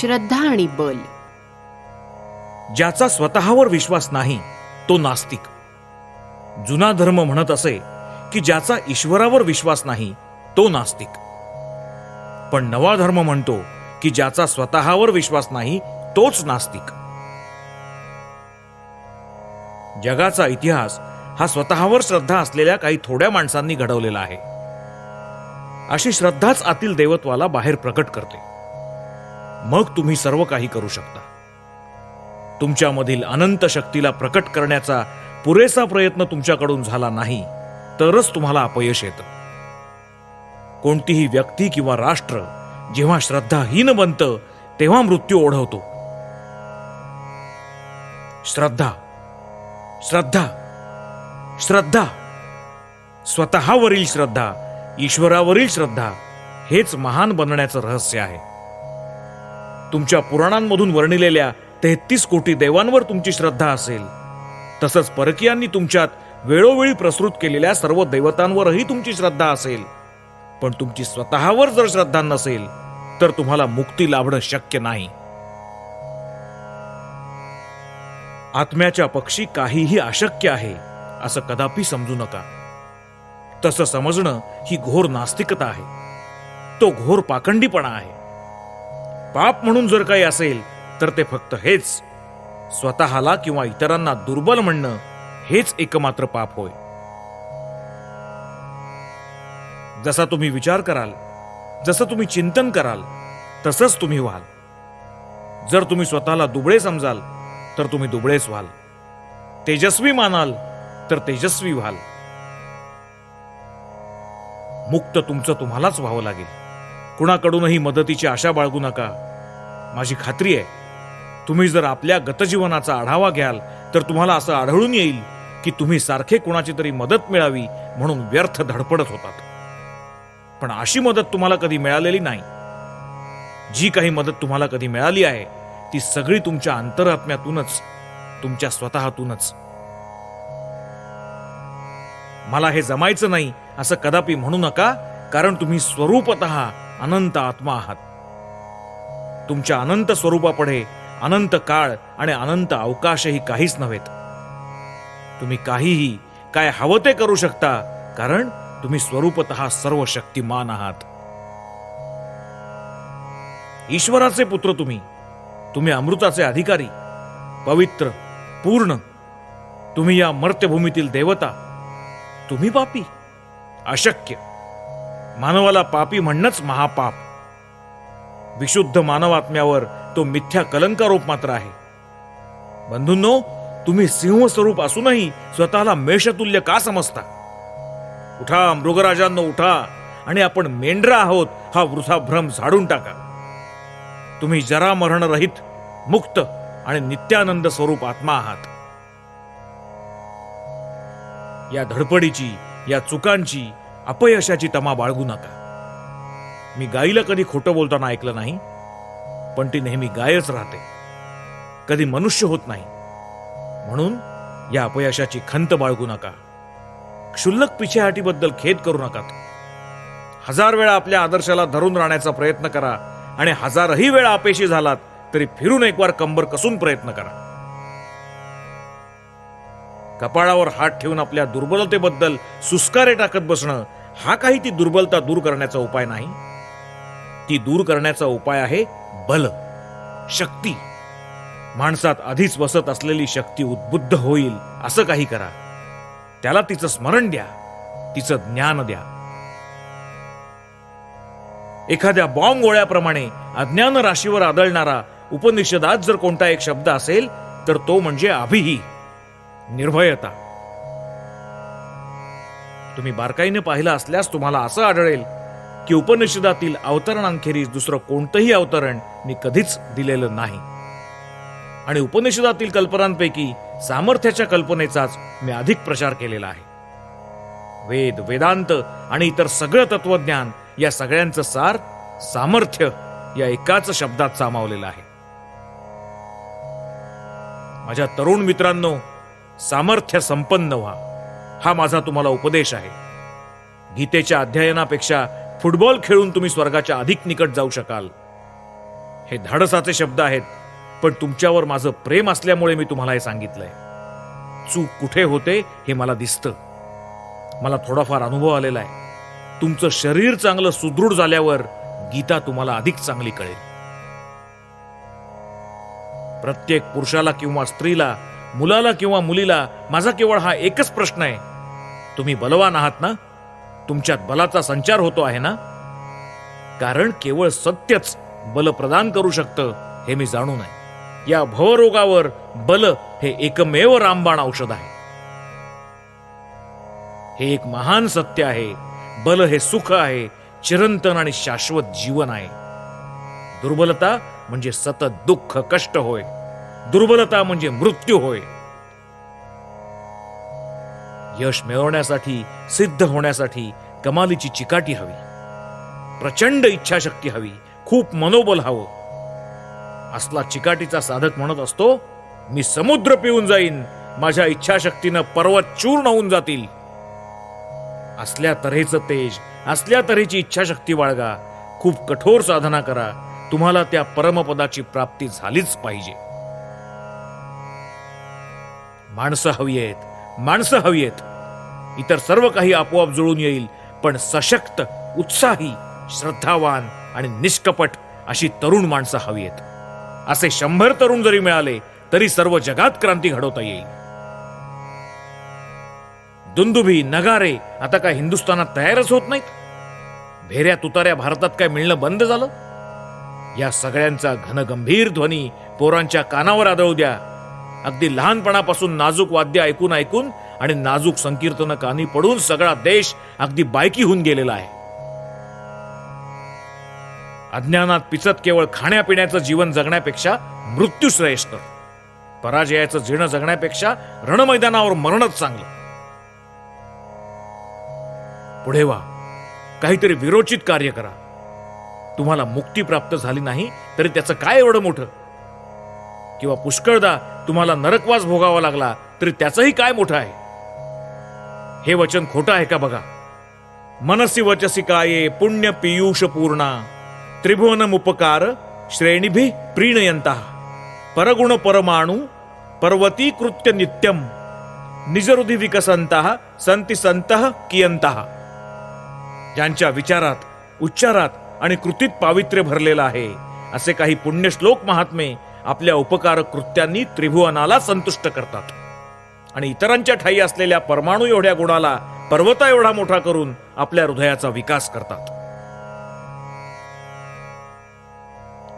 श्रद्धा आणि बल. ज्याचा स्वतःवर विश्वास नाही तो नास्तिक. जुना धर्म म्हणत असे की ज्याचा ईश्वरावर विश्वास नाही तो नास्तिक. पण नवा धर्म म्हणतो की ज्याचा स्वतःवर विश्वास नाही तोच नास्तिक. जगाचा इतिहास हा स्वतःवर श्रद्धा असलेल्या काही थोड्या माणसांनी घडवलेला आहे. अशी श्रद्धाच आतील देवत्वाला बाहेर प्रकट करते. मग तुम्ही सर्व काही करू शकता. तुमच्यामधील अनंत शक्तीला प्रकट करण्याचा पुरेसा प्रयत्न तुमच्याकडून झाला नाही तरच तुम्हाला अपयश येतं. कोणतीही व्यक्ती किंवा राष्ट्र जेव्हा श्रद्धाहीन बनतं तेव्हा मृत्यू ओढवतो. श्रद्धा श्रद्धा श्रद्धा. स्वतःवरील श्रद्धा ईश्वरावरील श्रद्धा हेच महान बनण्याचं रहस्य आहे. तुमच्या पुराणांमधून वर्णिलेल्या तेहतीस कोटी देवांवर तुमची श्रद्धा असेल. तसंच परकीयांनी तुमच्यात वेळोवेळी प्रसृत केलेल्या सर्व देवतांवरही तुमची श्रद्धा असेल. पण तुमची स्वतःवर जर श्रद्धा नसेल तर तुम्हाला मुक्ती लाभणं शक्य नाही. आत्म्याच्या पक्षी काहीही अशक्य आहे असं कदापि समजू नका. तसं समजणं ही घोर नास्तिकता आहे. तो घोर पाखंडीपणा आहे. पाप म्हणून जर काही असेल तर ते फक्त हेच. स्वतःला किंवा इतरांना दुर्बल म्हणणं हेच एकमात्र पाप होय. जसा तुम्ही विचार कराल जसं तुम्ही चिंतन कराल तसंच तुम्ही व्हाल. जर तुम्ही स्वतःला दुबळे समजाल तर तुम्ही दुबळेच व्हाल. तेजस्वी मानाल तर तेजस्वी व्हाल. मुक्त तुमचं तुम्हालाच व्हावं लागेल. कुणाकडूनही मदतीची आशा बाळगू नका. माझी खात्री आहे तुम्ही जर आपल्या गतजीवनाचा आढावा घ्याल तर तुम्हाला असं आढळून येईल की तुम्ही सारखे कुणाची तरी मदत मिळावी म्हणून व्यर्थ धडपडत होतात. पण अशी मदत तुम्हाला कधी मिळालेली नाही. जी काही मदत तुम्हाला कधी मिळाली आहे ती सगळी तुमच्या अंतरात्म्यातूनच तुमच्या स्वतःतूनच. मला हे जमायचं नाही असं कदापि म्हणू नका कारण तुम्ही स्वरूपत अनंत आत्मा आहात. तुमच्या अनंत स्वरूपापुढे अनंत काळ आणि अनंत अवकाशही काहीच नव्हेत. तुम्ही काहीही काय हवं ते करू शकता कारण तुम्ही स्वरूपत सर्व शक्तिमान आहात. ईश्वराचे पुत्र तुम्ही. तुम्ही अमृताचे अधिकारी पवित्र पूर्ण. तुम्ही या मर्त्यभूमीतील देवता. तुम्ही पापी अशक्य. मानवाला पापी म्हणणंच महापाप. विशुद्ध मानवात्म्यावर तो मिथ्या कलंकारोप मात्र आहे. बंधूंनो तुम्ही सिंह स्वरूप असूनही स्वतःला मेषतुल्य का समजता? उठा मृगराजांनो उठा आणि आपण मेंढरा आहोत हा वृथा भ्रम झाडून टाका. तुम्ही जरा मरण रहित मुक्त आणि नित्यानंद स्वरूप आत्मा आहात. या धडपडीची या चुकांची अपयशाची तमा बाळगू नका. मी गाईला कधी खोटं बोलताना ऐकलं नाही पण ती नेहमी गायच राहते. कधी मनुष्य होत नाही. म्हणून या अपयशाची खंत बाळगू नका. क्षुल्लक पिछेहाटीबद्दल खेद करू नका. हजार वेळा आपल्या आदर्शाला धरून राहण्याचा प्रयत्न करा आणि हजारही वेळा अपेशी झालात तरी फिरून एक वार कंबर कसून प्रयत्न करा. कपाळावर हात ठेवून आपल्या दुर्बलतेबद्दल सुस्कारे टाकत बसणं हा काही ती दुर्बलता दूर करण्याचा उपाय नाही. ती दूर करण्याचा उपाय आहे बल शक्ती. माणसात आधीच बसत असलेली शक्ती उद्बुद्ध होईल असं काही करा. त्याला तिचं स्मरण द्या तिचं ज्ञान द्या. एखाद्या बॉम्ब गोळ्याप्रमाणे अज्ञान राशीवर आदळणारा उपनिषदात जर कोणता एक शब्द असेल तर तो म्हणजे अभिही निर्भयता. तुम्ही बारकाईने पाहिलं असल्यास तुम्हाला असं आढळेल की उपनिषदातील अवतरणांखेरीज दुसरं कोणतंही अवतरण मी कधीच दिलेलं नाही. आणि उपनिषदातील कल्पनांपैकी सामर्थ्याच्या कल्पनेचाच मी अधिक प्रचार केलेला आहे. वेद वेदांत आणि इतर सगळं तत्वज्ञान या सगळ्यांचं सार सामर्थ्य या एकाच शब्दात सामावलेलं आहे. माझ्या तरुण मित्रांनो सामर्थ्य संपन्न व्हा. हा माझा तुम्हाला उपदेश आहे. गीतेच्या अध्ययनापेक्षा फुटबॉल खेळून तुम्ही स्वर्गाच्या अधिक निकट जाऊ शकाल. हे धाडसाचे शब्द आहेत पण तुमच्यावर माझं प्रेम असल्यामुळे मी तुम्हाला हे सांगितलंय. चूक कुठे होते हे मला दिसतं. मला थोडाफार अनुभव आलेला आहे. तुमचं शरीर चांगलं सुदृढ झाल्यावर गीता तुम्हाला अधिक चांगली कळेल. प्रत्येक पुरुषाला किंवा स्त्रीला मुलाला किंवा मुलीला माझा केवळ हा एकच प्रश्न आहे. तुम्ही बलवान आहात ना? तुमच्यात बलाचा संचार होतो आहे ना? कारण केवळ सत्यच बल प्रदान करू शकतं हे मी जाणून आहे या भवरोगावर बल हे एकमेव रामबाण औषध आहे. हे एक महान सत्य आहे. बल हे सुख आहे चिरंतन आणि शाश्वत जीवन आहे. दुर्बलता म्हणजे सतत दुःख कष्ट होय. दुर्बलता म्हणजे मृत्यू होय. यश मिळवण्यासाठी सिद्ध होण्यासाठी कमालीची चिकाटी हवी. प्रचंड इच्छाशक्ती हवी खूप मनोबल हवं. असला चिकाटीचा साधक म्हणत असतो मी समुद्र पिऊन जाईन माझ्या इच्छाशक्तीनं पर्वत चूर्ण होऊन जातील. असल्या तऱ्हेचं तेज असल्या तऱ्हेची इच्छाशक्ती बाळगा खूप कठोर साधना करा तुम्हाला त्या परमपदाची प्राप्ती झालीच पाहिजे. माणसं हवी आहेत माणसं हवी आहेत. इतर सर्व काही आपोआप जुळून येईल. पण सशक्त उत्साही श्रद्धावान आणि निष्कपट अशी तरुण माणसं हवी आहेत. असे शंभर तरुण जरी मिळाले तरी सर्व जगात क्रांती घडवता येईल. दुंदुभी नगारे आता काय हिंदुस्थानात तयारच होत नाहीत? भेऱ्या तुताऱ्या भारतात काय मिळणं बंद झालं? या सगळ्यांचा घनगंभीर ध्वनी पोरांच्या कानावर आदळू द्या. अगदी लहानपणापासून नाजूक वाद्य ऐकून ऐकून आणि नाजूक संकीर्तन कानी पडून सगळा देश अगदी बायकी होऊन गेलेला आहे. अज्ञानात पिचत केवळ खाण्यापिण्याचं जीवन जगण्यापेक्षा मृत्यू श्रेयस्कर पराजयाचं जीर्ण जगण्यापेक्षा रणमैदानावर मरणच चांगलं. पुढे वा काहीतरी विरोचित कार्य करा. तुम्हाला मुक्ती प्राप्त झाली नाही तरी त्याचं काय एवढं मोठं? किंवा पुष्कळदा तुम्हाला नरकवास भोगावा लागला तरी त्याचंही काय मोठं आहे? हे वचन खोटं आहे का बघा? मनसी वचसी काय पुण्य पियुष पूर्णा त्रिभुवनमुपकार श्रेणीभी प्रीणयंता परगुण परमाणू पर्वती कृत्य नित्यम निजरुधी विकसंत संती संत कियंत ज्यांच्या विचारात उच्चारात आणि कृतीत पावित्र्य भरलेलं आहे असे काही पुण्यश्लोक महात्मे आपल्या उपकारक कृत्यांनी त्रिभुवनाला संतुष्ट करतात. आणि इतरांच्या ठाई असलेल्या परमाणू एवढ्या गुणाला पर्वता एवढा मोठा करून आपल्या हृदयाचा विकास करतात.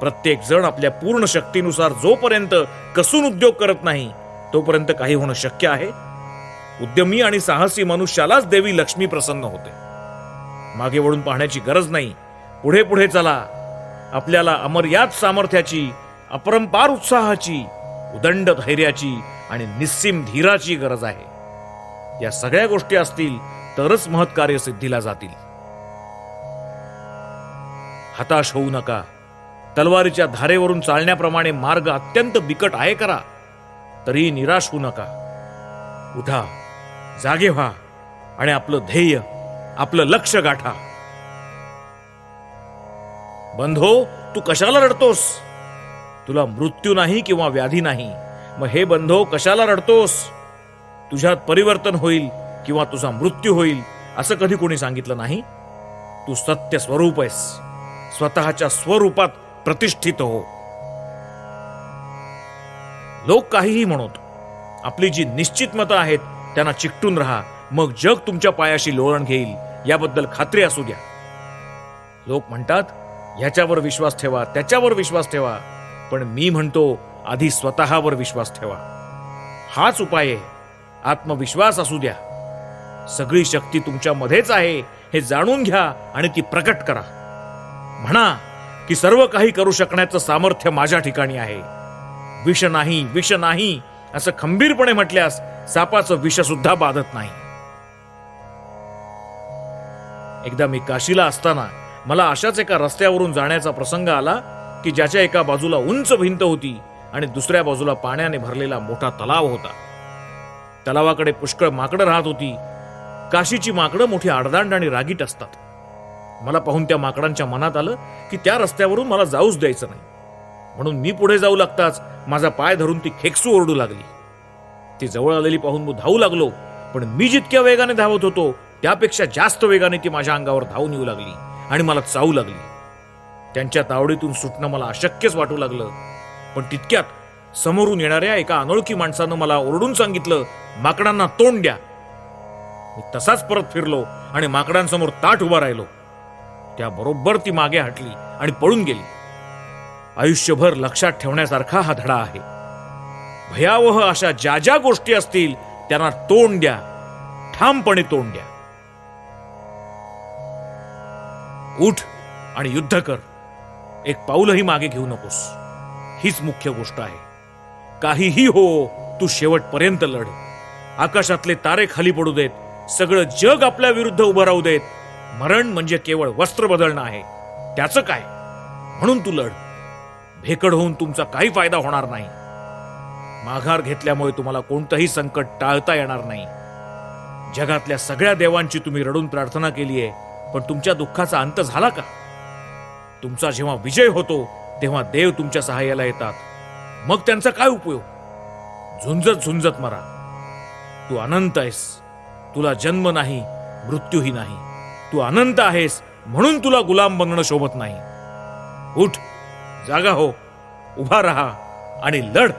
प्रत्येक जण आपल्या पूर्ण शक्तीनुसार जोपर्यंत कसून उद्योग करत नाही तोपर्यंत काही होणं शक्य आहे. उद्यमी आणि साहसी मनुष्यालाच देवी लक्ष्मी प्रसन्न होते. मागे वळून पाहण्याची गरज नाही. पुढे पुढे चला. आपल्याला अमर्याद सामर्थ्याची अपरंपार उत्साहाची उदंड धैर्याची आणि निस्सीम धीराची गरज आहे. या सगळ्या गोष्टी असतील तरच महत्कार्य सिद्धीला जातील. हताश होऊ नका. तलवारीच्या धारेवरून चालण्याप्रमाणे मार्ग अत्यंत बिकट आहे करा. तरी निराश होऊ नका. उठा. जागे व्हा. आणि आपलं ध्येय आपलं लक्ष गाठा. बंधो तू कशाला रडतोस? तुला मृत्यू नाही किंवा व्याधी नाही. मग हे बंधो कशाला रडतोस? तुझ्यात परिवर्तन होईल किंवा तुझा मृत्यू होईल असं कधी कोणी सांगितलं नाही? तू सत्य स्वरूप आहेस. स्वतःच्या स्वरूपात प्रतिष्ठित हो. लोक काहीही म्हणत आपली जी निश्चित मतं आहेत त्यांना चिकटून राहा. मग जग तुमच्या पायाशी लोळण घेईल. याबद्दल खात्री असू द्या. लोक म्हणतात ह्याच्यावर विश्वास ठेवा त्याच्यावर विश्वास ठेवा. पण मी म्हणतो आधी स्वतःवर विश्वास ठेवा. हाच उपाय आहे. आत्मविश्वास असू द्या. सगळी शक्ती तुमच्या मध्येच आहे हे जाणून घ्या आणि ती प्रकट करा. म्हणा की सर्व काही करू शकण्याचं सामर्थ्य माझ्या ठिकाणी आहे. विष नाही विष नाही असं खंबीरपणे म्हटल्यास सापाचं विष सुद्धा बाधत नाही. एकदा मी काशीला असताना मला अशाच एका रस्त्यावरून जाण्याचा प्रसंग आला की ज्याच्या एका बाजूला उंच भिंत होती आणि दुसऱ्या बाजूला पाण्याने भरलेला मोठा तलाव होता. तलावाकडे पुष्कळ माकडं राहत होती. काशीची माकडं मोठी आडदांड आणि रागीट असतात. मला पाहून त्या माकडांच्या मनात आलं की त्या रस्त्यावरून मला जाऊच द्यायचं नाही. म्हणून मी पुढे जाऊ लागताच माझा पाय धरून ती खेकसू ओरडू लागली. ती जवळ आलेली पाहून मी धावू लागलो पण मी जितक्या वेगाने धावत होतो त्यापेक्षा जास्त वेगाने ती माझ्या अंगावर धावून येऊ लागली आणि मला चावू लागली. त्यांच्या तावडीतून सुटणं मला अशक्यच वाटू लागलं. पण तितक्यात समोरून येणाऱ्या एका अनोळखी माणसानं मला ओरडून सांगितलं माकडांना तोंड द्या. मी तसाच परत फिरलो आणि माकडांसमोर ताट उभा राहिलो. त्याबरोबर ती मागे हटली आणि पळून गेली. आयुष्यभर लक्षात ठेवण्यासारखा हा धडा आहे. भयावह अशा ज्या ज्या गोष्टी असतील त्यांना तोंड द्या. ठामपणे तोंड द्या. उठ आणि युद्ध कर. एक पाऊलही मागे घेऊ नकोस. हीच मुख्य गोष्ट आहे. काहीही हो तू शेवटपर्यंत लढ. आकाशातले तारे खाली पडू देत सगळं जग आपल्या विरुद्ध उभं राहू देत. मरण म्हणजे केवळ वस्त्र बदलणं आहे. त्याचं काय? म्हणून तू लढ. भेकड होऊन तुमचा काही फायदा होणार नाही. माघार घेतल्यामुळे तुम्हाला कोणतंही संकट टाळता येणार नाही. जगातल्या सगळ्या देवांची तुम्ही रडून प्रार्थना केली आहे पण तुमच्या दुःखाचा अंत झाला का? तुमचा जेव्हा विजय होतो तेव्हा देव तुमच्या सहाय्याला येतात. मग त्यांचा काय उपयोग? झुंजत झुंजत मरा. तू अनंत आहेस. तुला जन्म नाही मृत्यूही नाही. तू अनंत आहेस म्हणून तुला गुलाम बनणं शोभत नाही. उठ जागा हो. उभा राहा आणि लढ.